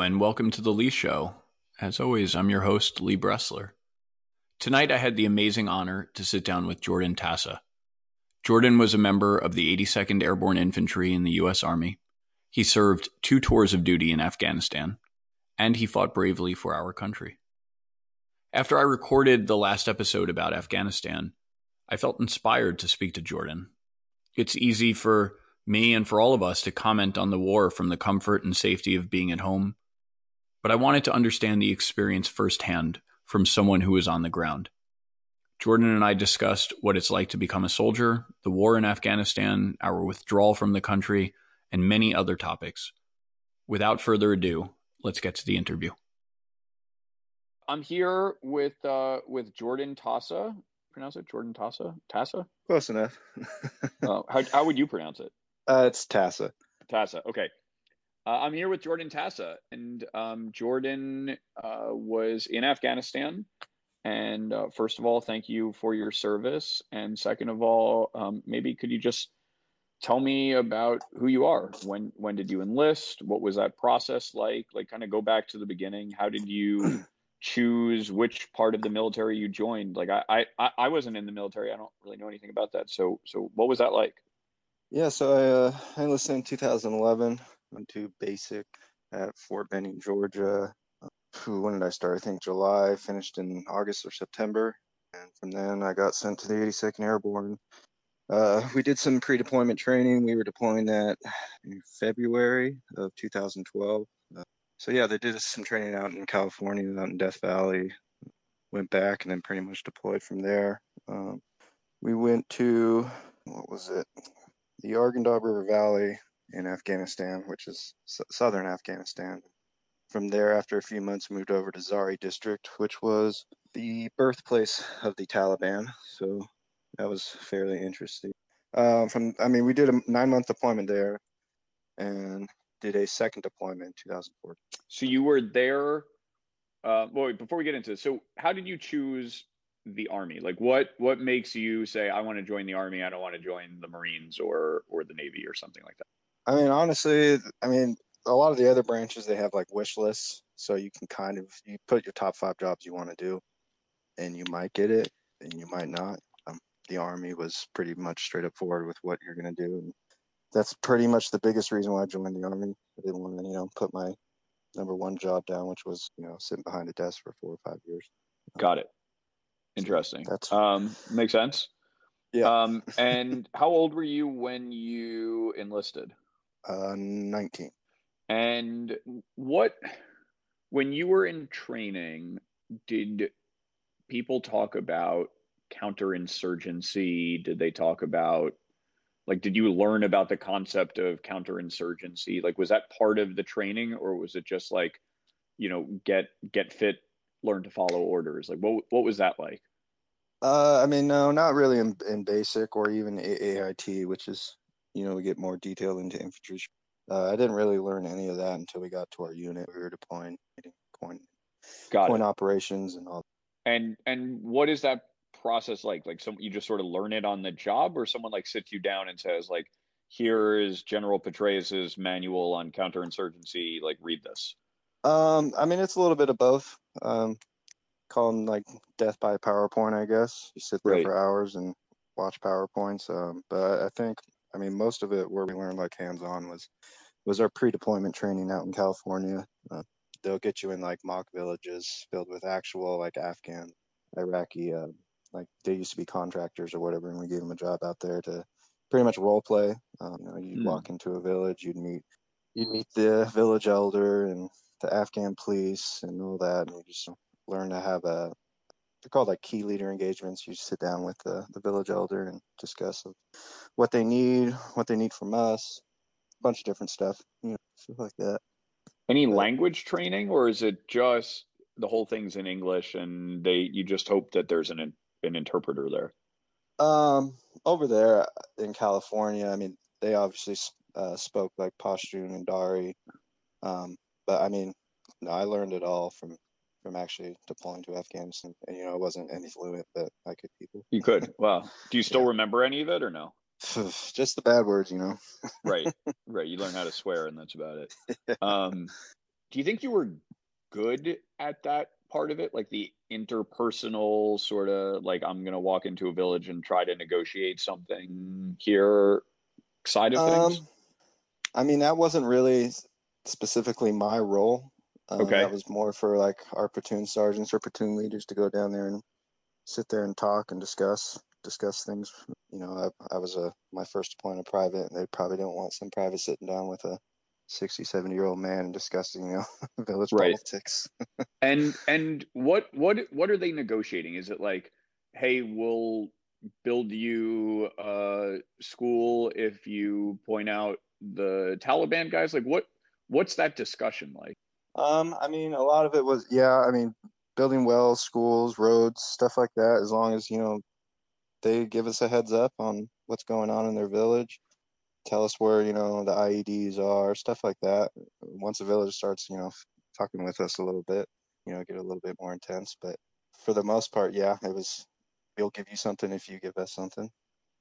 And welcome to The Lee Show. As always, I'm your host, Lee Bressler. Tonight, I had the amazing honor to sit down with Jordan Tasa. Jordan was a member of the 82nd Airborne Infantry in the U.S. Army. He served two tours of duty in Afghanistan, and he fought bravely for our country. After I recorded the last episode about Afghanistan, I felt inspired to speak to Jordan. It's easy for me and for all of us to comment on the war from the comfort and safety of being at home. But I wanted to understand the experience firsthand from someone who was on the ground. Jordan and I discussed what it's like to become a soldier, the war in Afghanistan, our withdrawal from the country, and many other topics. Without further ado, let's get to the interview. I'm here with uh, with Jordan Tasa. Pronounce it Jordan Tasa. Tasa. Close enough. uh, how how would you pronounce it? Uh, it's Tasa. Tasa. Okay. Uh, I'm here with Jordan Tasa, and um, Jordan uh, was in Afghanistan. And uh, first of all, thank you for your service. And second of all, um, maybe could you just tell me about who you are? When when did you enlist? What was that process like? Like, kind of go back to the beginning. How did you choose which part of the military you joined? Like, I I I wasn't in the military. I don't really know anything about that. So so what was that like? Yeah, so I, uh, I enlisted in 2011. Went to basic at Fort Benning, Georgia. When did I start? I think July. Finished in August or September. And from then I got sent to the 82nd Airborne. Uh, we did some pre-deployment training. We were deploying that in February of 2012. Uh, so yeah, they did some training out in California, out in Death Valley. Went back and then pretty much deployed from there. Um, we went to what was it? the Arghandab River Valley in Afghanistan, which is southern Afghanistan. From there, after a few months, moved over to Zhari district, which was the birthplace of the Taliban. So that was fairly interesting. Um, from, I mean, we did a nine-month deployment there, and did a second deployment in 2004. So you were there. Uh, well, before we get into this, so how did you choose the army? Like what what makes you say I want to join the army, I don't want to join the Marines or or the Navy or something like that? I mean, honestly, I mean, a lot of the other branches they have like wish lists, so you can kind of you put your top 5 jobs you want to do and you might get it and you might not. Um, the army was pretty much straight up forward with what you're going to do and that's pretty much the biggest reason why I joined the army. I didn't want to, you know, put my number one job down, which was, you know, sitting behind a desk for four or five years. Got it. Interesting. That's um makes sense. Yeah. Um and how old were you when you enlisted? Uh 19. And what when you were in training, did people talk about counterinsurgency? Did they talk about like did you learn about the concept of counterinsurgency? Like was that part of the training or was it just like, you know, get get fit learn to follow orders? Like what what was that like? Uh, I mean, no, not really in, in basic or even AIT, which is you know we get more detail into infantry. Uh, I didn't really learn any of that until we got to our unit. We were deploying point got point it. operations and all. And and what is that process like? Like some you just sort of learn it on the job, or someone like sits you down and says like, "Here is General Petraeus's manual on counterinsurgency. Like, read this." Um, I mean, it's a little bit of both. Um, call them like death by PowerPoint, I guess. You sit there right. for hours and watch PowerPoints. Um, but I think, I mean, most of it where we learned like hands-on was was our pre-deployment training out in California. Uh, they'll get you in like mock villages filled with actual like Afghan, Iraqi, uh, like they used to be contractors or whatever, and we gave them a job out there to pretty much role play. Um, you know, you'd mm. walk into a village, you'd meet you'd meet the village elder and the Afghan police and all that, and you just learn to have a they're called like key leader engagements. You sit down with the, the village elder and discuss what they need, what they need from us, a bunch of different stuff, you know, stuff like that. Any but, language training, or is it just the whole thing's in English and they you just hope that there's an an interpreter there? Um, over there in California, I mean, they obviously uh, spoke like Pashtun and Dari, um, but I mean, no, I learned it all from from actually deploying to Afghanistan. And you know, I wasn't any fluent, but I could people. You could. Wow. Do you still yeah. remember any of it or no? Just the bad words, you know. right. Right. You learn how to swear and that's about it. Um do you think you were good at that part of it, like the interpersonal sort of like I'm gonna walk into a village and try to negotiate something here side of Um, things? I mean, that wasn't really specifically my role. Uh, Okay. That was more for like our platoon sergeants or platoon leaders to go down there and sit there and talk and discuss discuss things. You know, I, I was a my first deployment private, and they probably don't want some private sitting down with a 60, 70 year old man and discussing, you know, village Right. politics. And and what what what are they negotiating? Is it like, hey, we'll build you a school if you point out the Taliban guys? Like what what's that discussion like? Um, I mean, a lot of it was, yeah, I mean, building wells, schools, roads, stuff like that, as long as, you know, they give us a heads up on what's going on in their village, tell us where, you know, the IEDs are, stuff like that. Once a village starts, you know, fucking with us a little bit, you know, get a little bit more intense. But for the most part, yeah, it was, we'll give you something if you give us something.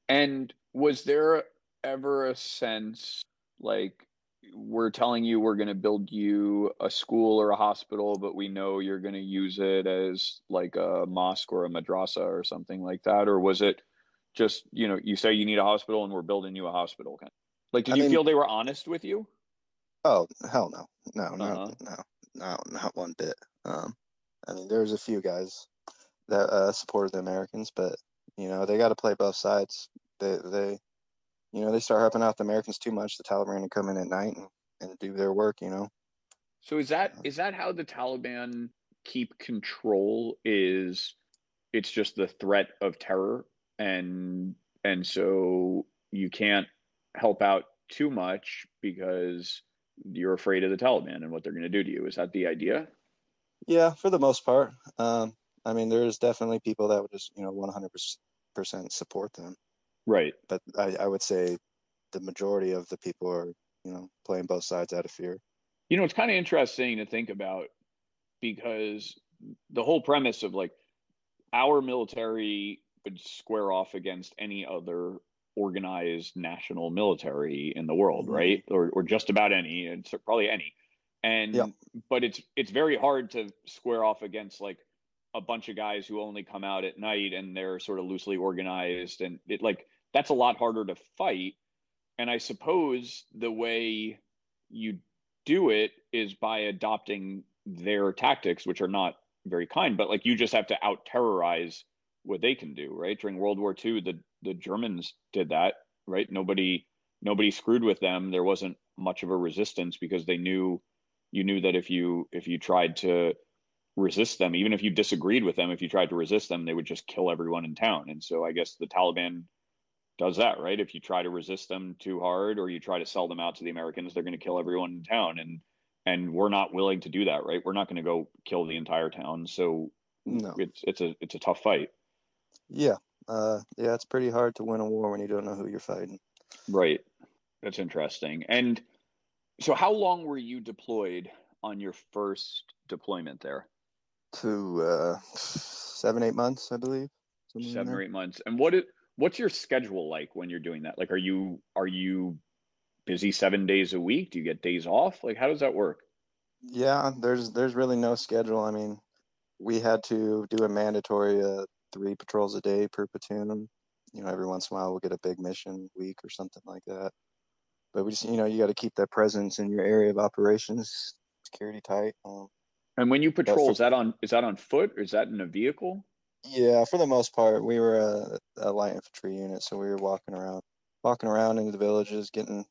And was there ever a sense like we're telling you we're going to build you a school or a hospital, but we know you're going to use it as like a mosque or a madrasa or something like that? Or was it just, you know, you say you need a hospital and we're building you a hospital? Kind of? Like, did I you mean- feel they were honest with you? Oh, hell no. No, no, Uh-huh. no, no, not one bit. Um, I mean, there's a few guys that uh, supported the Americans, but you know, they got to play both sides. They, they, you know, they start helping out the Americans too much. The Taliban to come in at night and, and do their work. You know, So is that is that how the Taliban keep control? Is it's just the threat of terror, and and so you can't help out too much because you're afraid of the Taliban and what they're going to do to you. Is that the idea? yeah, for the most part. Um, I mean, there's definitely people that would just, you know, 100% support them, Right. but I, I would say the majority of the people are, you know, playing both sides out of fear. You know, it's kind of interesting to think about because the whole premise of like our military would square off against any other organized national military in the world, Mhm. right? Or or just about any, and so probably any. And but it's it's very hard to square off against like a bunch of guys who only come out at night and they're sort of loosely organized and it like that's a lot harder to fight. And I suppose the way you do it is by adopting their tactics, which are not very kind, but like you just have to out terrorize what they can do, right? During World War II, the the Germans did that, right? Nobody nobody screwed with them. There wasn't much of a resistance because they knew you knew that if you if you tried to resist them, even if you disagreed with them, if you tried to resist them, they would just kill everyone in town. And so I guess the Taliban does that, right? If you try to resist them too hard or you try to sell them out to the Americans, they're going to kill everyone in town. And and we're not willing to do that, right? We're not going to go kill the entire town. So No. it's it's a it's a tough fight, Yeah. Uh, yeah, it's pretty hard to win a war when you don't know who you're fighting. right? That's interesting. And so, how long were you deployed on your first deployment there? To uh, seven, eight months, I believe. Seven there. or eight months. And what it what's your schedule like when you're doing that? Like, are you are you busy seven days a week? Do you get days off? Like, how does that work? Yeah, there's there's really no schedule. I mean, we had to do a mandatory uh, three patrols a day per platoon. You know, every once in a while we'll get a big mission week or something like that. But we just, you know, you got to keep that presence in your area of operations, security tight. Um, And when you patrol, is that on is that on foot or is that in a vehicle? Yeah, for the most part, we were a, a light infantry unit, so we were walking around, walking around into the villages, getting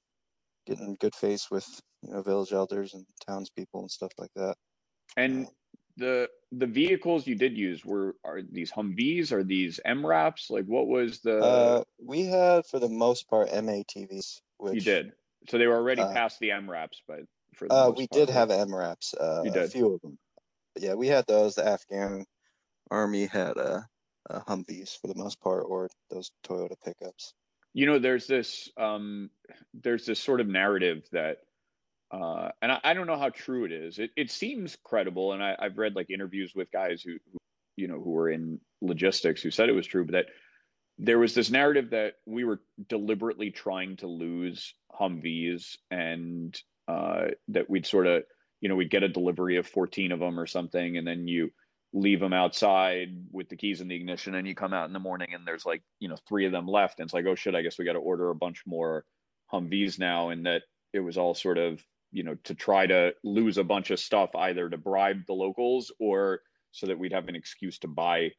getting good face with you know village elders and townspeople and stuff like that. And the the vehicles you did use were are these Humvees? Are these MRAPs? Like, what was the Uh, we had for the most part M-ATVs, which you did? So they were already uh, past the MRAPs, but for the Uh, we part, did have MRAPs, uh, You a few of them. But yeah, we had those. The Afghan army had uh, uh, Humvees for the most part, or those Toyota pickups. you know there's this um there's this sort of narrative that uh and I, I don't know how true it is it, it seems credible and I, i've read like interviews with guys who, who you know who were in logistics who said it was true but that there was this narrative that we were deliberately trying to lose humvees and uh that we'd sort of you know, we'd get a delivery of 14 of them or something, and then you leave them outside with the keys in the ignition, and you come out in the morning and there's like, you know, three of them left, and it's like, oh shit, I guess we got to order a bunch more Humvees now, and that it was all sort of, you know, to try to lose a bunch of stuff either to bribe the locals or so that we'd have an excuse to buy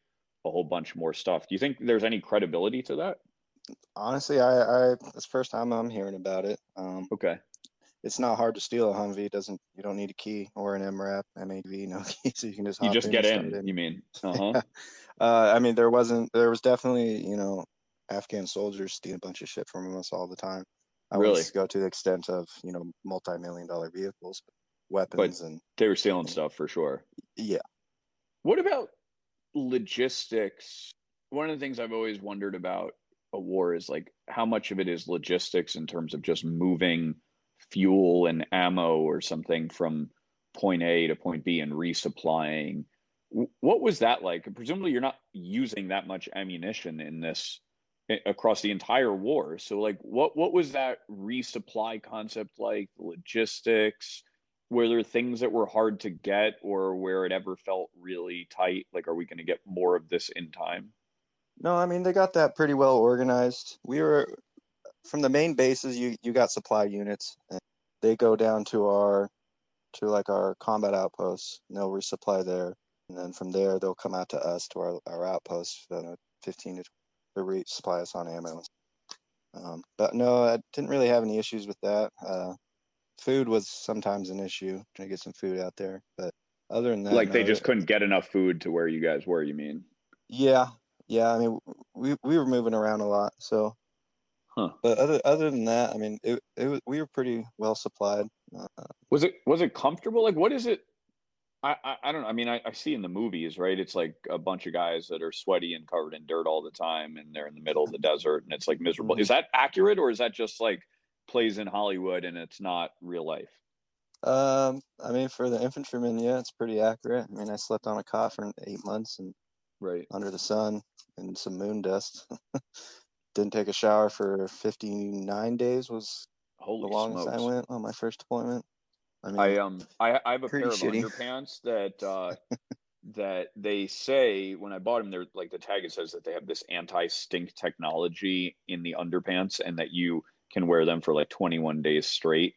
a whole bunch more stuff. Do you think there's any credibility to that? Honestly, I, I it's the first time I'm hearing about it. Um, Okay. It's not hard to steal a Humvee. It doesn't you don't need a key or an MRAP, MAV, no key, so you can just You just in get and in, you mean? Uh-huh. Uh, I mean, there wasn't. There was definitely, you know, Afghan soldiers stealing a bunch of shit from us all the time. I Really? wouldn't go to the extent of, you know, multi-million dollar vehicles, weapons, and They were stealing stuff for sure. yeah. What about logistics? One of the things I've always wondered about a war is like how much of it is logistics in terms of just moving fuel and ammo or something from point A to point B and resupplying. What was that like? Presumably, you're not using that much ammunition in this across the entire war. So, like, what what was that resupply concept like? Logistics? were there things that were hard to get or where it ever felt really tight like are we going to get more of this in time No, I mean they got that pretty well organized. We were from the main bases. You you got supply units, and they go down to our to like our combat outposts. And they'll resupply there, and then from there they'll come out to us to our our outposts. Uh, Fifteen to to resupply us on ammo. Um, but no, I didn't really have any issues with that. Uh, food was sometimes an issue trying to get some food out there, but other than that, like they no, just couldn't get enough food to where you guys were you mean Yeah, yeah. I mean, we we were moving around a lot, so. Huh. But other other than that, I mean, it it was, we were pretty well supplied. Uh, was it was it comfortable like what is it I, I, I don't know. I mean, I, I see in the movies, right? It's like a bunch of guys that are sweaty and covered in dirt all the time, and they're in the middle of the desert, and it's like miserable. Is that accurate, or is that just like plays in Hollywood and it's not real life? um, I mean, for the infantrymen, yeah, it's pretty accurate. I mean, I slept on a cot for eight months and Right. under the sun and some moon dust. Didn't take a shower for 59 days was Holy the longest smokes! I went on my first deployment. I mean, I um I I have a pair of shitty. underpants that uh that they say when I bought them they're like the tag it says that they have this anti-stink technology in the underpants and that you can wear them for like 21 days straight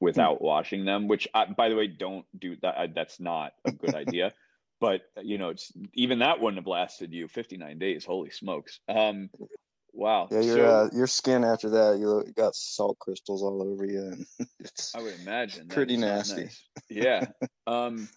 without Hmm. washing them which I, by the way don't do that I, that's not a good idea but you know it's even that wouldn't have lasted you 59 days holy smokes um wow yeah, your so uh, your skin after that, you got salt crystals all over you, it's I would imagine pretty nasty. nice. Yeah. um,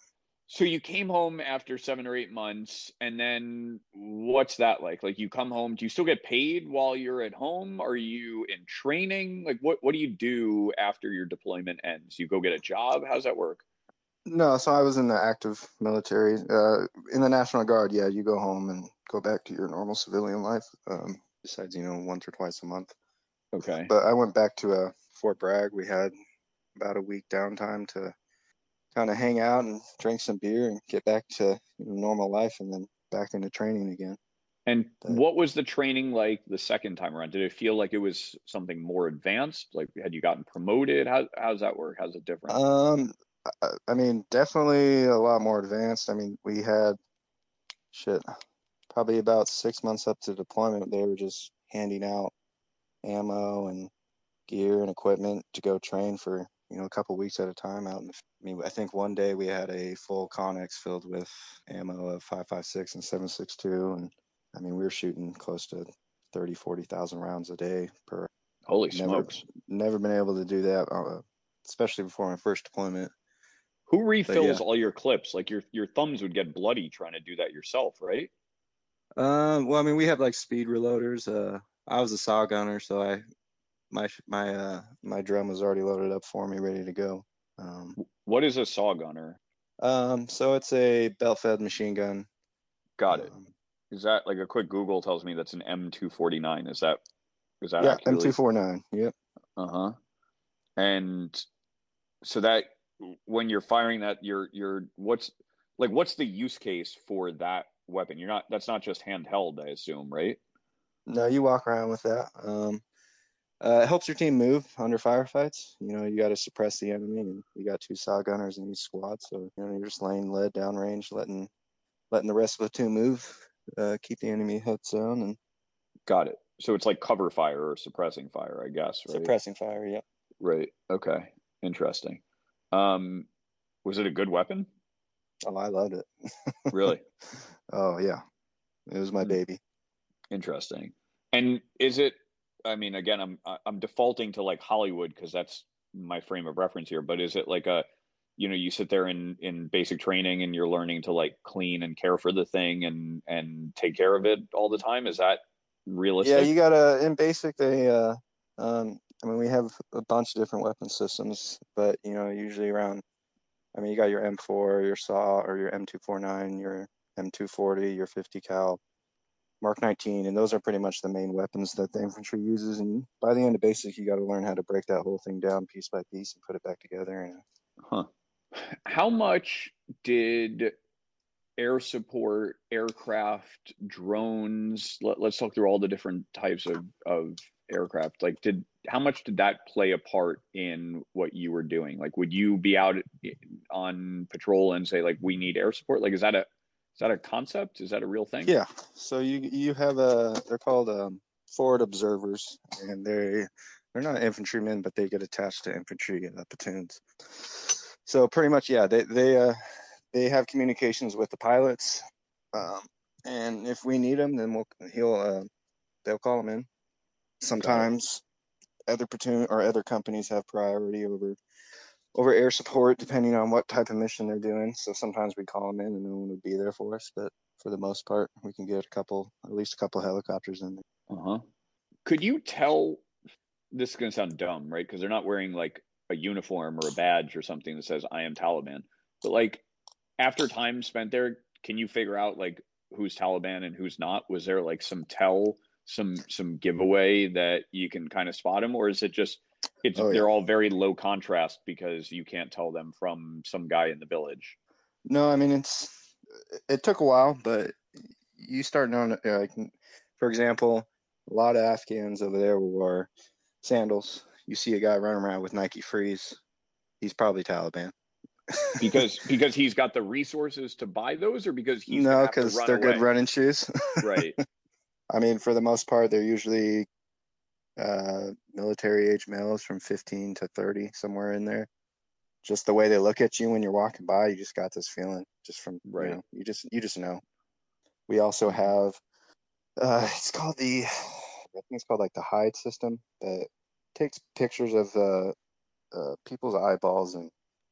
so you came home after seven or eight months, and then what's that like? Like you come home, do you still get paid while you're at home? Are you in training? Like what what do you do after your deployment ends? You go get a job? How's that work? No, so I was in the active military. Uh, in the National Guard, yeah, you go home and go back to your normal civilian life. Um, besides, you know, once or twice a month. Okay. But I went back to uh, Fort Bragg. We had about a week downtime to kind of hang out and drink some beer and get back to you know, normal life, and then back into training again. And But- what was the training like the second time around? Did it feel like it was something more advanced? Like had you gotten promoted? How how's that work? How's it different? Um, I, I mean, definitely a lot more advanced. I mean, we had shit, probably about six months up to deployment. They were just handing out ammo and gear and equipment to go train for you know a couple weeks at a time out in the. I mean, I think one day we had a full Connex filled with ammo of 5.56 and 7.62, and I mean we were shooting close to 30, 40,000 rounds a day per Holy never- smokes. never been able to do that, uh, especially before my first deployment. Who refills yeah. all your clips? Like your your thumbs would get bloody trying to do that yourself, right? Um, well, I mean, we have like speed reloaders. Uh, I was a SAW gunner, so I my my uh my drum was already loaded up for me, ready to go. Um, What is a SAW gunner? um, so it's a belt-fed machine gun. Got it. Um, Is that like a quick Google tells me that's an M249? Is that is that yeah, accurately? M249. Yep. Uh huh. And so that when you're firing that, you're you're what's like what's the use case for that weapon? You're not that's not just handheld, I assume, right? No, you walk around with that. Um, Uh, it helps your team move under firefights. You know, you got to suppress the enemy, and you got two SAW gunners in each squad. So you know, you're just laying lead down range, letting letting the rest of the platoon move, uh, keep the enemy heads down, and got it. So it's like cover fire or suppressing fire, I guess. Right? Suppressing fire, yeah. Right. Okay. Interesting. Um, was it a good weapon? Oh, I loved it. really? Oh yeah, it was my baby. Interesting. And is it? I mean, again, I'm I'm defaulting to like Hollywood because that's my frame of reference here. But is it like a, you know, you sit there in in basic training and you're learning to like clean and care for the thing and and take care of it all the time? Is that realistic? Yeah, you gotta in basic they. uh um, I mean, we have a bunch of different weapon systems, but you know, usually around I mean, you got your M4, your SAW, or your M249, your M240, your 50 cal, Mark 19, and those are pretty much the main weapons that the infantry uses. And by the end of basic, you got to learn how to break that whole thing down piece by piece and put it back together. And huh? How much did air support, aircraft, drones? Let, us talk through all the different types of of aircraft. Like, did how much did that play a part in what you were doing? Like, would you be out on patrol and say, like, we need air support? Like, is that a is that a concept? Is that a real thing? Yeah. So you you have a they're called um, forward observers, and they they're not infantrymen, but they get attached to infantry uh, platoons. So pretty much, yeah, they they uh, they have communications with the pilots, um, and if we need them, then we'll he'll uh, they'll call them in. Sometimes other platoon or other companies have priority over over air support depending on what type of mission they're doing. So sometimes we call them in and no one would be there for us, but for the most part, we can get a couple, at least a couple helicopters in there. Uh huh. Could you tell? This is gonna sound dumb, right? Because they're not wearing like a uniform or a badge or something that says "I am Taliban." But like after time spent there, can you figure out like who's Taliban and who's not? Was there like some tell some some giveaway that you can kind of spot them, or is it just it's oh, they're all very low contrast because you can't tell them from some guy in the village? No, I mean it's it took a while, but you start knowing like for example, a lot of Afghans over there wore sandals. You see a guy running around with Nike Frees, he's probably Taliban. because because he's got the resources to buy those, or because he's no, because they're away? good running shoes. right. I mean, for the most part, they're usually uh, military age males from 15 to 30, somewhere in there. Just the way they look at you when you're walking by, you just got this feeling just from right. You, know, you just you just know. We also have uh, it's called the I think it's called like the HIIDE system that takes pictures of uh, uh, people's eyeballs and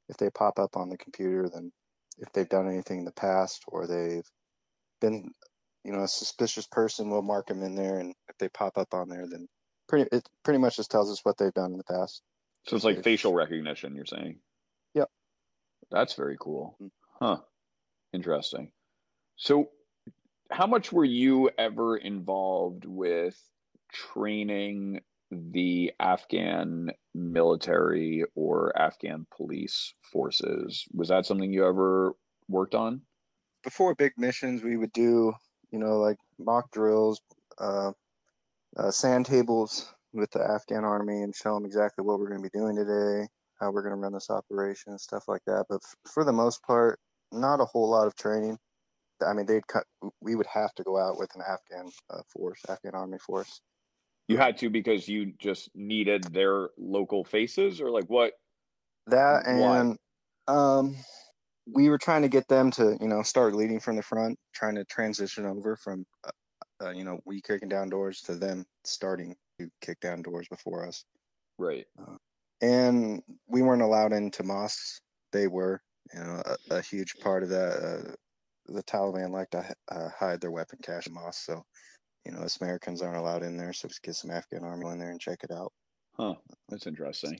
if they pop up on the computer, then if they've done anything in the past or they've been you know a suspicious person we'll mark them in there and if they pop up on there then pretty it pretty much just tells us what they've done in the past. So it's like facial recognition you're saying? Yep. That's very cool. Mm. huh. Interesting. So how much were you ever involved with training the afghan military or afghan police forces? Was that something you ever worked on? Before big missions we would do you know, like mock drills, uh, uh, sand tables with the Afghan army and show them exactly what we're going to be doing today, how we're going to run this operation, stuff like that. But f- for the most part, not a whole lot of training. I mean, they'd cut. We would have to go out with an Afghan uh, force, Afghan army force. You had to because you just needed their local faces, or like what? That and um, we were trying to get them to, you know, start leading from the front, trying to transition over from, uh, you know, we kicking down doors to them starting to kick down doors before us. Right. Uh, and we weren't allowed into mosques. They were, you know, a, a huge part of that. Uh, the Taliban like to uh, hide their weapon cache in mosques, so you know, us Americans aren't allowed in there. So let's get some Afghan army in there and check it out. Huh. That's interesting.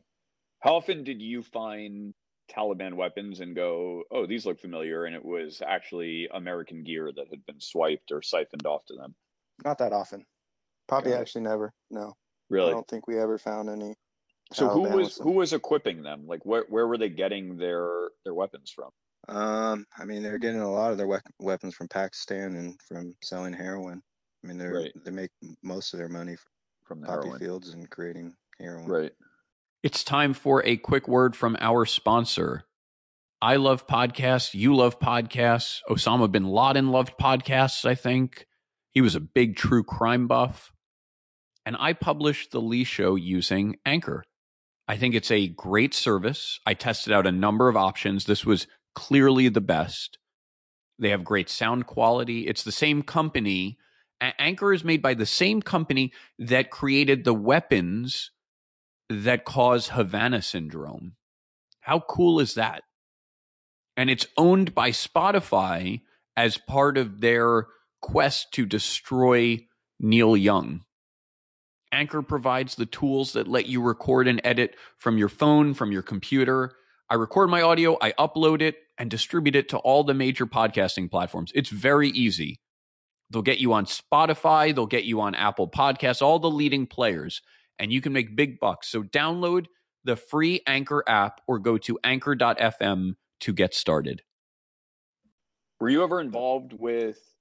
How often did you find Taliban weapons and go, oh, these look familiar, and it was actually American gear that had been swiped or siphoned off to them. Not that often. Probably actually never. No. Really? I don't think we ever found any. So Taliban who was who was equipping them? Like where where were they getting their their weapons from? Um, I mean, they're getting a lot of their we- weapons from Pakistan and from selling heroin. I mean, they right. they make most of their money from the poppy heroin. fields and creating heroin. Right. It's time for a quick word from our sponsor. I love podcasts. You love podcasts. Osama bin Laden loved podcasts, I think. He was a big true crime buff. And I published The Lee Show using Anchor. I think it's a great service. I tested out a number of options. This was clearly the best. They have great sound quality. It's the same company. Anchor is made by the same company that created the weapons that cause Havana syndrome. How cool is that? And it's owned by Spotify as part of their quest to destroy Neil Young. Anchor provides the tools that let you record and edit from your phone, from your computer. I record my audio, I upload it, and distribute it to all the major podcasting platforms. It's very easy. They'll get you on Spotify, they'll get you on Apple Podcasts, all the leading players, and you can make big bucks. So download the free Anchor app or go to anchor.fm to get started. Were you ever involved with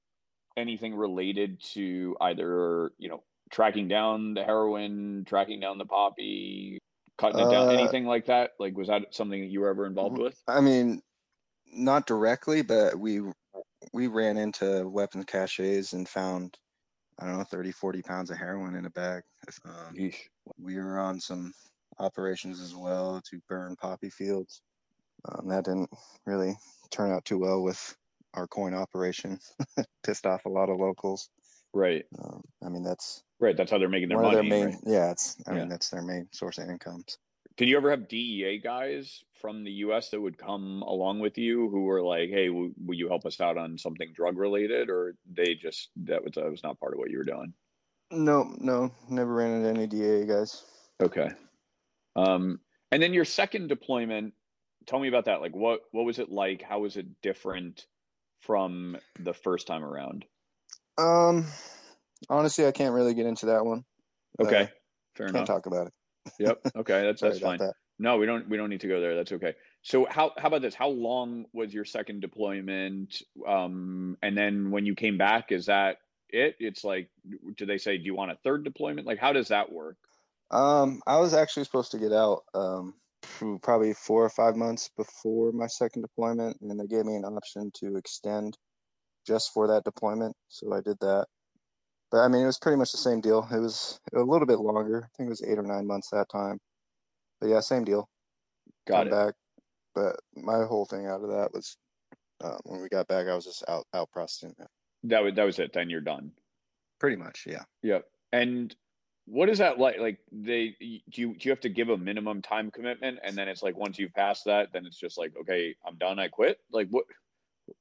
anything related to either, you know, tracking down the heroin, tracking down the poppy, cutting it down, Uh, anything like that? Like, was that something that you were ever involved with? I mean, not directly, but we we ran into weapons caches and found I don't know 30, 40 pounds of heroin in a bag. Um, we were on some operations as well to burn poppy fields. Um, that didn't really turn out too well with our COIN operation. Pissed off a lot of locals. Right. Um, I mean, that's Right. That's how they're making their money. their main. right? Yeah, it's. I Yeah. mean, that's their main source of incomes. Did you ever have DEA guys from the U.S. that would come along with you who were like, "Hey, w- will you help us out on something drug related?" Or they just that was that was not part of what you were doing? No, no, never ran into any DEA guys. Okay. Um, and then your second deployment, tell me about that. Like, what what was it like? How was it different from the first time around? Um, honestly, I can't really get into that one. Okay, Uh, fair Can't enough. talk about it. Yep. Okay, that's that's fine. that. No, we don't we don't need to go there. That's okay. So how how about this? How long was your second deployment? Um, and then when you came back, is that it? It's like, do they say, do you want a third deployment? Like, how does that work? Um, I was actually supposed to get out um probably four or five months before my second deployment, and then they gave me an option to extend just for that deployment. So I did that. But I mean, it was pretty much the same deal. It was a little bit longer. I think it was eight or nine months that time. But yeah, same deal. Got Come it. back. But my whole thing out of that was uh, when we got back, I was just out out processing it. That was that was it. Then you're done. Pretty much, yeah. Yep. And what is that like? Like they do you do you have to give a minimum time commitment, and then it's like once you've passed that, then it's just like okay, I'm done. I quit. Like what?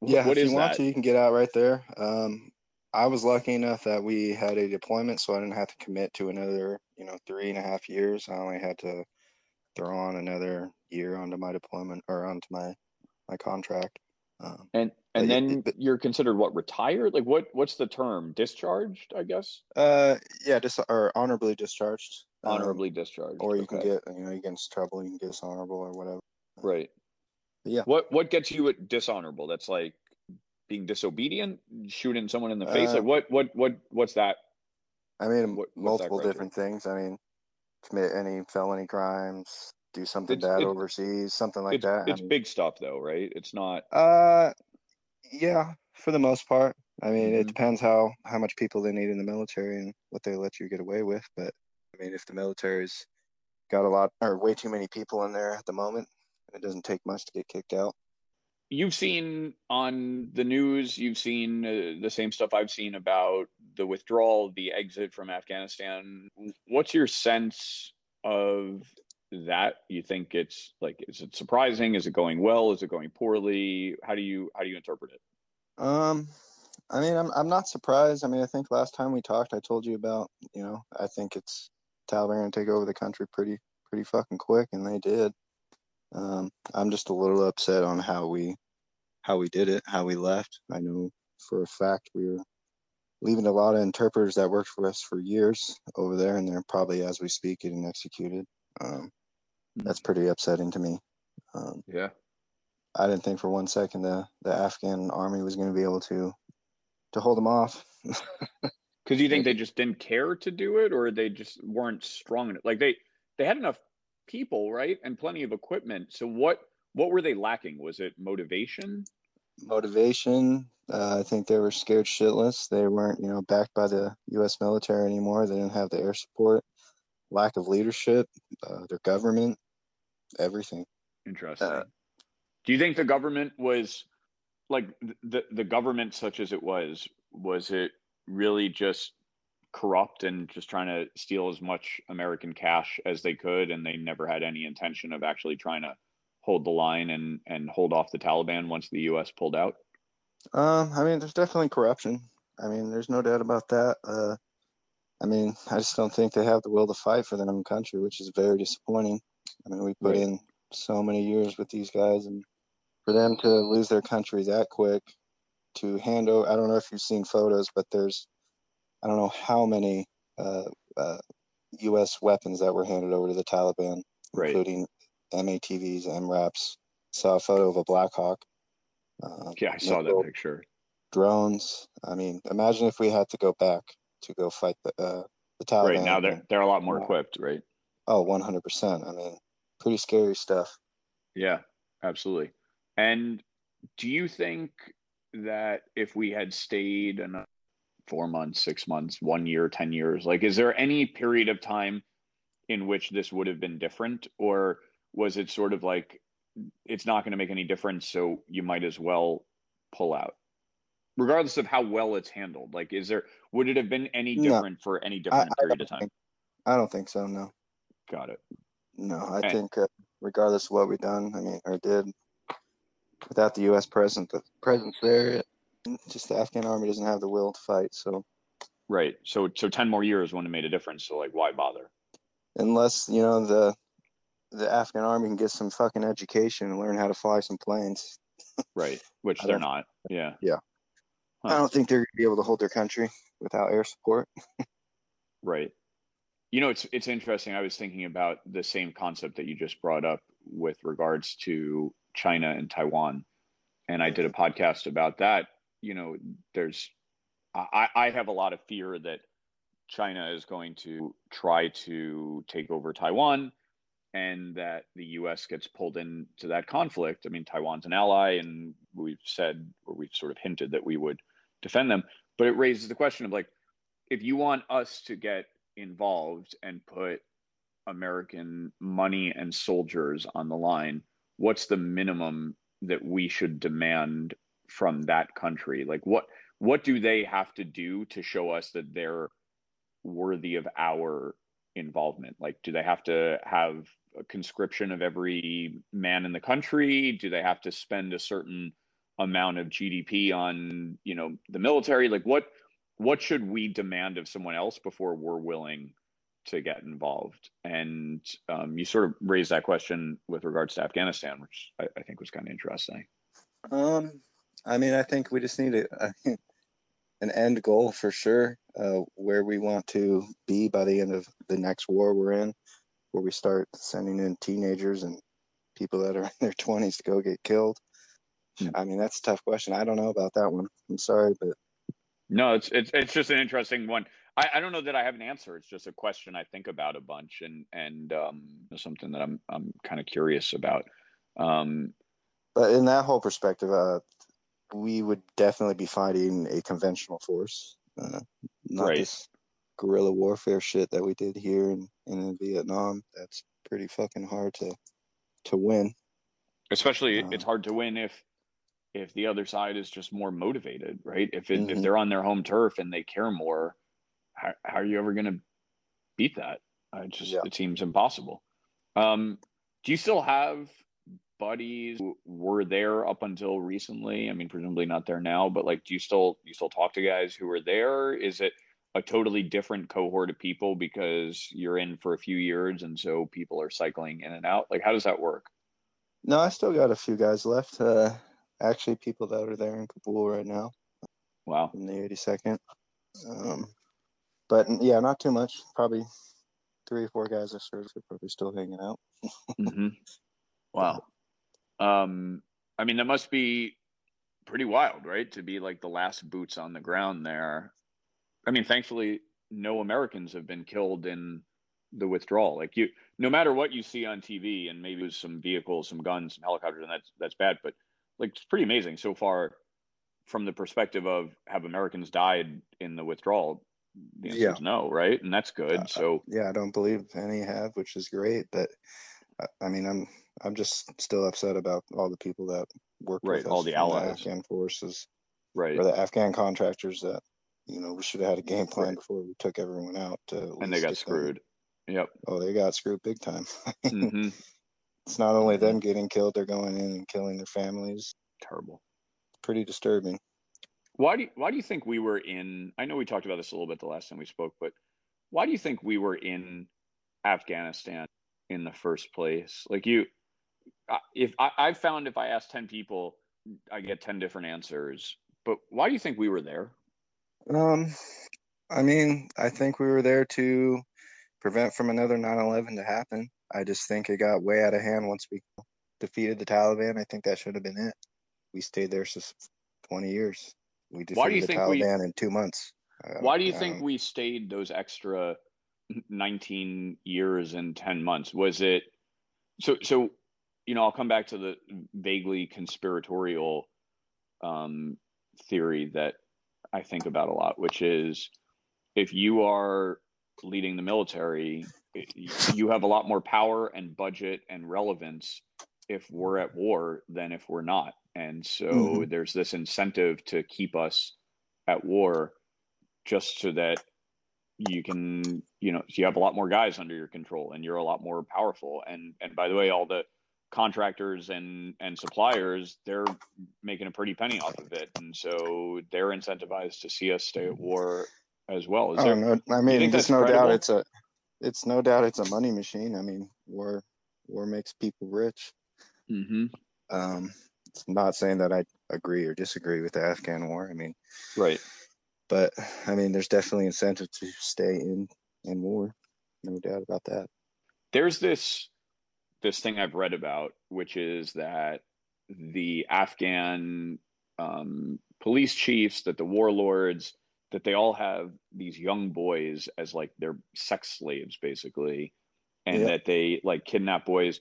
Yeah, What if is you want that? to, you can get out right there. Um, I was lucky enough that we had a deployment, so I didn't have to commit to another, you know, three and a half years. I only had to throw on another year onto my deployment or onto my my contract. Um, And and then but- you're considered what retired? Like what? What's the term? Discharged? I guess. uh, yeah, dis or honorably discharged. Um, Honorably discharged. or you can get, you know, against trouble, you can get dishonorable or whatever. right. But yeah. What what gets you at dishonorable? That's like being disobedient, shooting someone in the face. Uh, Like what what what what's that? I mean, What- multiple different things. I mean, commit any felony crimes, do something It's- bad it- overseas, something like it's that. I it's mean, big stuff though, right? It's not. Uh, yeah, for the most part. I mean, it Mhm. depends how how much people they need in the military and what they let you get away with. But I mean, if the military's got a lot or way too many people in there at the moment, it doesn't take much to get kicked out. You've seen on the news. You've seen uh, the same stuff I've seen about the withdrawal, the exit from Afghanistan. What's your sense of that? You think it's like is it surprising? Is it going well? Is it going poorly? How do you how do you interpret it? Um, I mean, I'm I'm not surprised. I mean, I think last time we talked, I told you about, you know, I think it's Taliban gonna take over the country pretty pretty fucking quick, and they did. Um, I'm just a little upset on how we how we did it, how we left. I know for a fact we were leaving a lot of interpreters that worked for us for years over there, and they're probably as we speak getting executed. Um, that's pretty upsetting to me. Um, Yeah. I didn't think for one second the the Afghan army was going to be able to to hold them off. Because you think they just didn't care to do it, or they just weren't strong enough? Like they they had enough people, right, and plenty of equipment. So what what were they lacking? Was it motivation? Motivation. Uh, I think they were scared shitless. They weren't, you know, backed by the U.S. military anymore. They didn't have the air support. Lack of leadership. Uh, their government. Everything. Interesting. Uh, do you think the government was like the the government, such as it was, was it really just corrupt and just trying to steal as much American cash as they could, and they never had any intention of actually trying to hold the line and and hold off the Taliban once the U.S. pulled out? Um, I mean, there's definitely corruption. I mean, there's no doubt about that. Uh, I mean, I just don't think they have the will to fight for their own country, which is very disappointing. I mean, we put right. in so many years with these guys, and for them to lose their country that quick, to hand over, I don't know if you've seen photos, but there's, I don't know how many uh, uh, U.S. weapons that were handed over to the Taliban, right. including M-ATVs, MRAPs. Saw a photo of a Black Hawk. Uh, yeah, I saw that picture. Drones. I mean, imagine if we had to go back to go fight the uh, the Taliban. Right now, they're they're a lot more equipped, right? Oh, 100 percent. I mean, pretty scary stuff. Yeah, absolutely. And do you think that if we had stayed in four months, six months, one year, ten years, like, is there any period of time in which this would have been different, or was it sort of like it's not going to make any difference, so you might as well pull out, regardless of how well it's handled? Like, is there would it have been any different no. for any different I, period I of time? Think, I don't think so. No. Got it. No, I and, think uh, regardless of what we done, I mean, or did, without the U.S. presence, the presence there, just the Afghan army doesn't have the will to fight. So. Right. So so ten more years wouldn't have made a difference. So like, why bother? Unless you know the the Afghan army can get some fucking education and learn how to fly some planes. right, which they're not. Yeah. Yeah. Huh. I don't think they're going to be able to hold their country without air support. right. You know, it's it's interesting. I was thinking about the same concept that you just brought up with regards to China and Taiwan, and I did a mm-hmm. podcast about that. You know, there's I, I have a lot of fear that China is going to try to take over Taiwan and that the U.S. gets pulled into that conflict. I mean, Taiwan's an ally, and we've said or we've sort of hinted that we would defend them. But it raises the question of like, if you want us to get involved and put American money and soldiers on the line, what's the minimum that we should demand from that country? Like, what what do they have to do to show us that they're worthy of our involvement? Like, do they have to have a conscription of every man in the country? Do they have to spend a certain amount of GDP on, you know, the military? Like, what what should we demand of someone else before we're willing to get involved? And um, you sort of raised that question with regards to Afghanistan, which I, I think was kind of interesting. Um, I mean, I think we just need a, an end goal for sure, uh, where we want to be by the end of the next war we're in where we start sending in teenagers and people that are in their 20s to go get killed? I mean, that's a tough question. I don't know about that one. I'm sorry, but no, it's it's it's just an interesting one. I, I don't know that I have an answer. It's just a question I think about a bunch and and um, something that I'm I'm kind of curious about. Um, but in that whole perspective, uh, we would definitely be fighting a conventional force, uh, not right. this guerrilla warfare shit that we did here in, in Vietnam. That's pretty fucking hard to to win. Especially, uh, it's hard to win if if the other side is just more motivated, right? If it, mm-hmm. if they're on their home turf and they care more, how, how are you ever going to beat that? It just yeah. it seems impossible. Um, do you still have buddies who were there up until recently? I mean, presumably not there now, but like, do you still you still talk to guys who were there? Is it a totally different cohort of people because you're in for a few years and so people are cycling in and out like how does that work no i still got a few guys left uh actually people that are there in kabul right now wow in the 82nd um but yeah not too much probably three or four guys i served are probably still hanging out mm-hmm. wow um i mean that must be pretty wild right to be like the last boots on the ground there I mean, thankfully, no Americans have been killed in the withdrawal. Like you, no matter what you see on TV, and maybe it some vehicles, some guns, some helicopters, and that's that's bad. But like, it's pretty amazing so far from the perspective of have Americans died in the withdrawal? The answer yeah. is no, right? And that's good. Uh, so yeah, I don't believe any have, which is great. But I mean, I'm I'm just still upset about all the people that work right, all the allies, the Afghan forces, right, or the Afghan contractors that you know we should have had a game plan right. before we took everyone out. and they got screwed. Them. Yep. Oh, they got screwed big time. mm-hmm. It's not only them mm-hmm. getting killed; they're going in and killing their families. Terrible pretty disturbing. Why do you, why do you think we were in? I know we talked about this a little bit the last time we spoke, but why do you think we were in Afghanistan in the first place? Like you, if I, I've found if I ask ten people, I get ten different answers. But why do you think we were there? Um, I mean, I think we were there to prevent from another 9/11 to happen. I just think it got way out of hand once we defeated the Taliban. I think that should have been it we stayed there for 20 years. We defeated why do you the think Taliban we, in two months. Uh, why do you think we stayed those extra 19 years and 10 months? Was it so? So, you know, I'll come back to the vaguely conspiratorial um, theory that I think about a lot, which is if you are leading the military, you have a lot more power and budget and relevance if we're at war than if we're not. And so mm-hmm. there's this incentive to keep us at war just so that you can, you know, you have a lot more guys under your control and you're a lot more powerful. And and by the way, all the contractors and and suppliers, they're making a pretty penny off of it. And so they're incentivized to see us stay at war as well. Is I don't know. I mean, there's no credible? doubt it's a it's no doubt it's a money machine. I mean, war war makes people rich. Mm-hmm. Um, it's not saying that I agree or disagree with the Afghan war. I mean, right. But I mean, there's definitely incentive to stay in in war. No doubt about that. There's this this thing I've read about, which is that the Afghan um, police chiefs, that the warlords, that they all have these young boys as like their sex slaves, basically, and yeah. that they like kidnap boys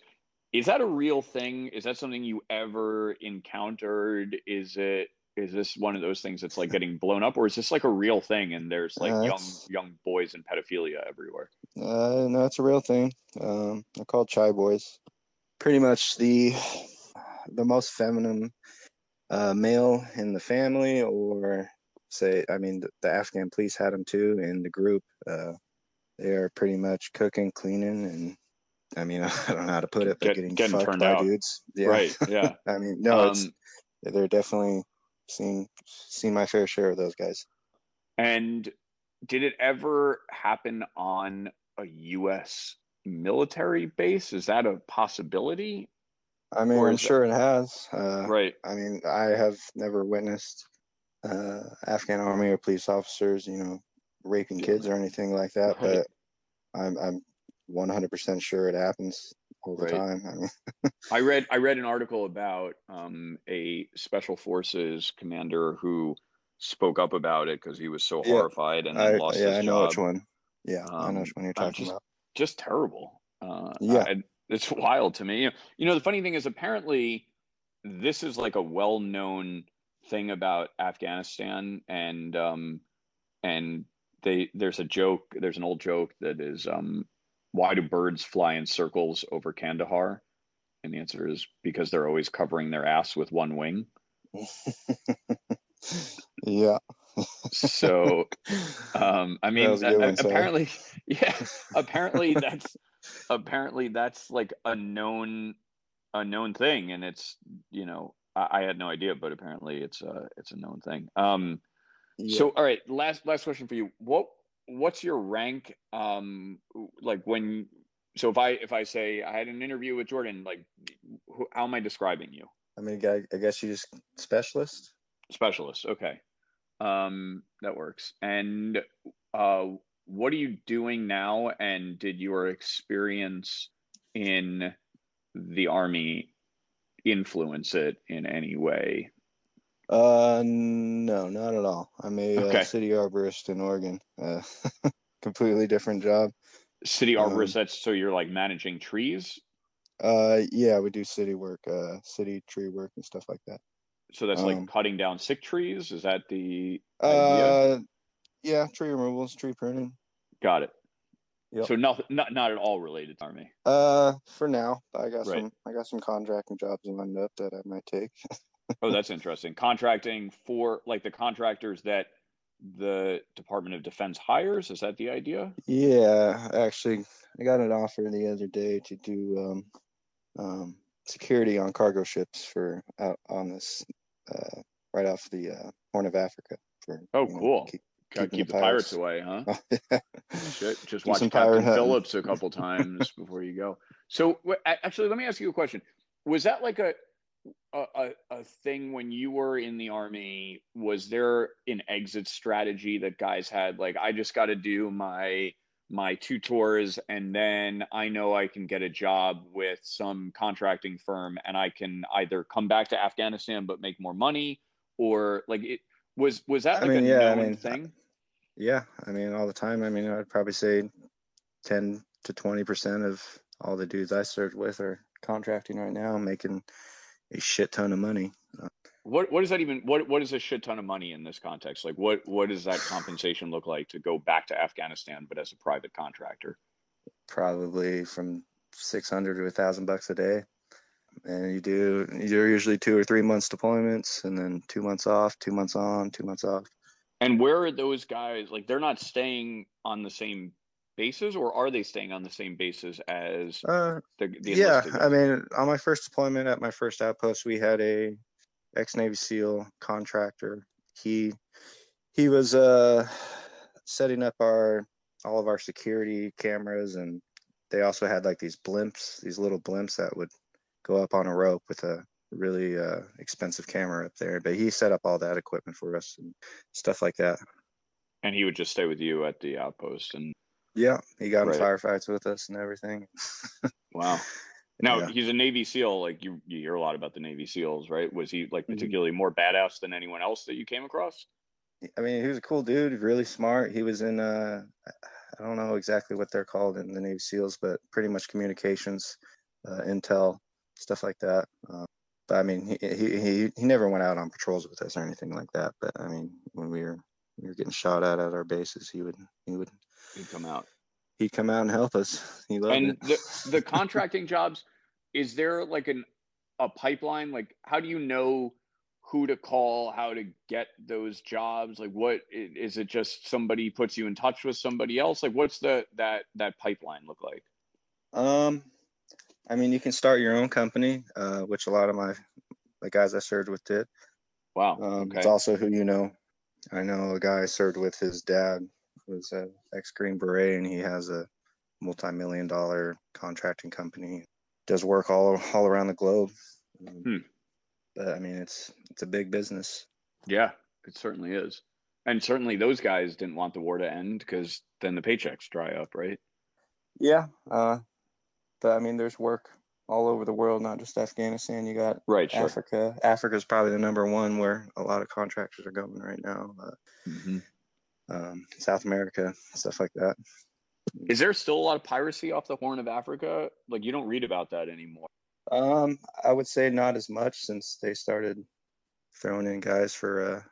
is that a real thing? Is that something you ever encountered? Is it is this one of those things that's like getting blown up, or is this like a real thing and there's like uh, young young boys and pedophilia everywhere? Uh, no, it's a real thing. Um, they're called chai boys. Pretty much the the most feminine uh, male in the family, or say, I mean, the, the Afghan police had them too in the group. Uh, they are pretty much cooking, cleaning, and I mean, I don't know how to put it, but Get, getting, getting fucked by out. dudes. Yeah. Right. Yeah. I mean, no, um, it's they're definitely seen seen my fair share of those guys. And did it ever happen on a U.S. military base? Is that a possibility? I mean, I'm sure that... it has. Uh, right. I mean, I have never witnessed uh, Afghan army or police officers, you know, raping kids or anything like that. But I'm, I'm 100% sure it happens all the right. time. I, mean, I read I read an article about um, a special forces commander who spoke up about it because he was so yeah, horrified and I, lost yeah, his I know job. which one. Yeah, um, I know which one you're talking just, about. Just terrible. Uh, yeah, I, it's wild to me. You know, the funny thing is, apparently, this is like a well-known thing about Afghanistan, and um, and they there's a joke. There's an old joke that is um, why do birds fly in circles over Kandahar? And the answer is because they're always covering their ass with one wing. yeah. so, um, I mean, apparently, yeah, apparently that's apparently that's like a known a known thing, and it's you know I, I had no idea, but apparently it's a it's a known thing. Um, yeah. so all right, last last question for you. What what's your rank um like when so if i if i say i had an interview with jordan like who, how am i describing you i mean I, I guess you just specialist specialist okay um that works and uh what are you doing now and did your experience in the army influence it in any way Uh, no, not at all. I'm a Okay. uh, city arborist in Oregon. Uh, completely different job. City Um, arborist. That's so you're like managing trees. Uh, yeah, we do city work, uh, city tree work and stuff like that. So that's Um, like cutting down sick trees. Is that the idea? Uh, yeah, tree removals, tree pruning. Got it. Yep. So nothing, not not at all related to army. Uh, for now, I got Right. some, I got some contracting jobs lined up that I might take. Oh, that's interesting. Contracting for like the contractors that the Department of Defense hires. Is that the idea? Yeah, actually, I got an offer the other day to do um, um, security on cargo ships for out on this uh, right off the uh, Horn of Africa. For Oh, you know, cool. keep- Gotta keep the pirates away, huh? Shit, just watch Captain. Phillips a couple times before you go. So, actually, let me ask you a question. Was that like a, a a thing when you were in the army? Was there an exit strategy that guys had? Like, I just got to do my my two tours, and then I know I can get a job with some contracting firm, and I can either come back to Afghanistan but make more money, or like it was was that I like mean, a yeah, I mean, thing? Yeah, I mean, all the time. I mean, I'd probably say ten to twenty percent of all the dudes I served with are contracting right now, making a shit ton of money. What what does that even what what is a shit ton of money in this context? Like what what does that compensation look like to go back to Afghanistan but as a private contractor? Probably from six hundred to a thousand bucks a day. And you do you're usually two or three months deployments, and then two months off, two months on, two months off. And where are those guys like they're not staying on the same bases or are they staying on the same bases as Uh, the, the yeah, I mean, on my first deployment at my first outpost, we had a ex Navy SEAL contractor. He he was uh setting up our all of our security cameras, and they also had like these blimps, these little blimps that would go up on a rope with a really uh, expensive camera up there. But he set up all that equipment for us and stuff like that. and he would just stay with you at the outpost and Yeah, he got in Right. firefights with us and everything. wow. Now Yeah. he's a Navy SEAL. Like you, you hear a lot about the Navy SEAls, right? Was he like Mhm. particularly more badass than anyone else that you came across? I mean, he was a cool dude, really smart. He was in uh I don't know exactly what they're called in the Navy SEALs, but pretty much communications, uh, intel, stuff like that. Uh, but I mean, he, he he he never went out on patrols with us or anything like that. But I mean, when we were we were getting shot at at our bases, he would he would He'd come out. he'd come out and help us. He loved and it. the the contracting jobs is there like an a pipeline like how do you know who to call how to get those jobs like what, is it just somebody puts you in touch with somebody else like what's the that that pipeline look like Um, I mean, you can start your own company, uh, which a lot of my the guys I served with did. wow Um, okay It's also who you know. I know a guy I served with. His dad was a ex Green Beret, and he has a multi-million dollar contracting company. Does work all all around the globe. Um, Hmm. But I mean, it's it's a big business. yeah it certainly is and certainly those guys didn't want the war to end because then the paychecks dry up right Yeah. Uh, but I mean, there's work all over the world, not just Afghanistan. You got right sure Africa. is probably the number one where a lot of contractors are going right now. Uh, Mhm. um, South America, stuff like that. is there still a lot of piracy off the horn of africa like you don't read about that anymore Um, I would say not as much since they started throwing in guys for uh,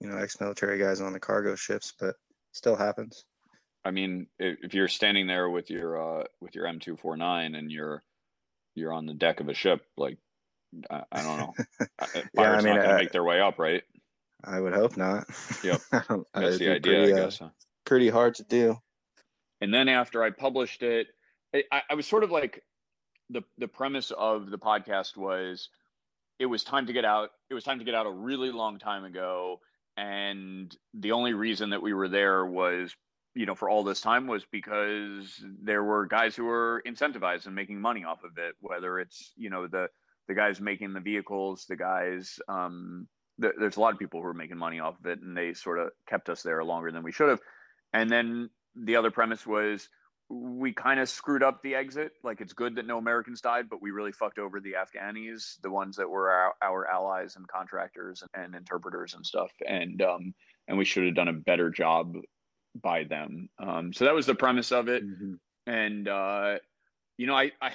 you know, ex-military guys on the cargo ships, but still happens. I mean, if, you're standing there with your uh, with your M249 and you're you're on the deck of a ship, like I, I don't know, Uh, pirates Yeah, I mean, not to uh, make their way up, right? I would hope not. Yep. Uh, That's it'd the idea, pretty, I uh, guess. huh? pretty hard to do. And then after I published it, I- I was sort of like the the premise of the podcast was it was time to get out. It was time to get out a really long time ago, and the only reason that we were there was you know for all this time was because there were guys who were incentivized and making money off of it whether it's you know the the guys making the vehicles the guys um th- there's a lot of people who are making money off of it and they sort of kept us there longer than we should have and then the other premise was we kind of screwed up the exit. Like it's good that no Americans died, but we really fucked over the Afghanis, the ones that were our, our allies and contractors and interpreters and stuff. And um, and we should have done a better job by them. Um, so that was the premise of it. Mm-hmm. And uh, you know, I, I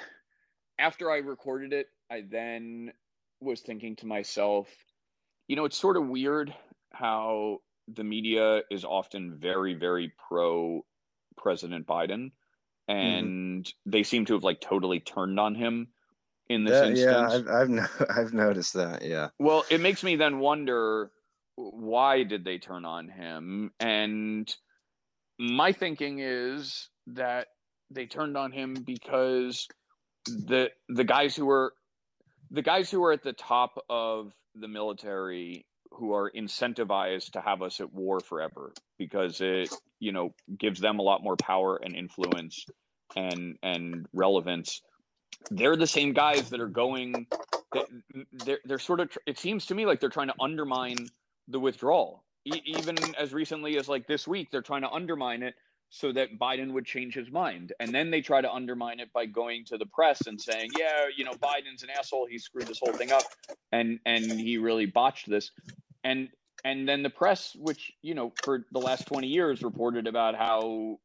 after I recorded it, I then was thinking to myself, you know, it's sort of weird how the media is often very, very pro President Biden Mm-hmm. and mm-hmm. they seem to have like totally turned on him in this instance. Yeah, I've I've, no, I've noticed that. Yeah. Well, it makes me then wonder why did they turn on him? And my thinking is that they turned on him because the the guys who were the guys who are at the top of the military who are incentivized to have us at war forever because it you know gives them a lot more power and influence and and relevance. They're the same guys that are going they're, they're sort of it seems to me like they're trying to undermine the withdrawal e- even as recently as like this week they're trying to undermine it so that Biden would change his mind. And then they try to undermine it by going to the press and saying, "Yeah, you know, Biden's an asshole. He screwed this whole thing up, and and he really botched this." And and then the press, which you know, for the last twenty years, reported about how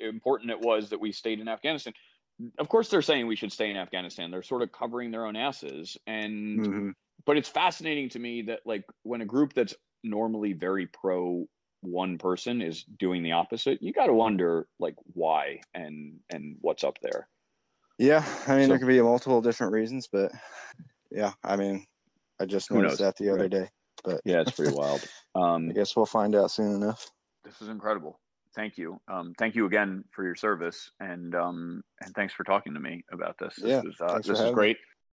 important it was that we stayed in Afghanistan. Of course, they're saying we should stay in Afghanistan. They're sort of covering their own asses, and mm-hmm. but it's fascinating to me that like when a group that's normally very pro one person is doing the opposite, you got to wonder like why and and what's up there. Yeah, I mean so, there could be multiple different reasons, but yeah, I mean, I just noticed that the other right. day. But yeah, it's pretty wild. Um, I guess we'll find out soon enough. This is incredible. Thank you. Um, thank you again for your service, and um, and thanks for talking to me about this. This yeah, is uh, this is great. Me.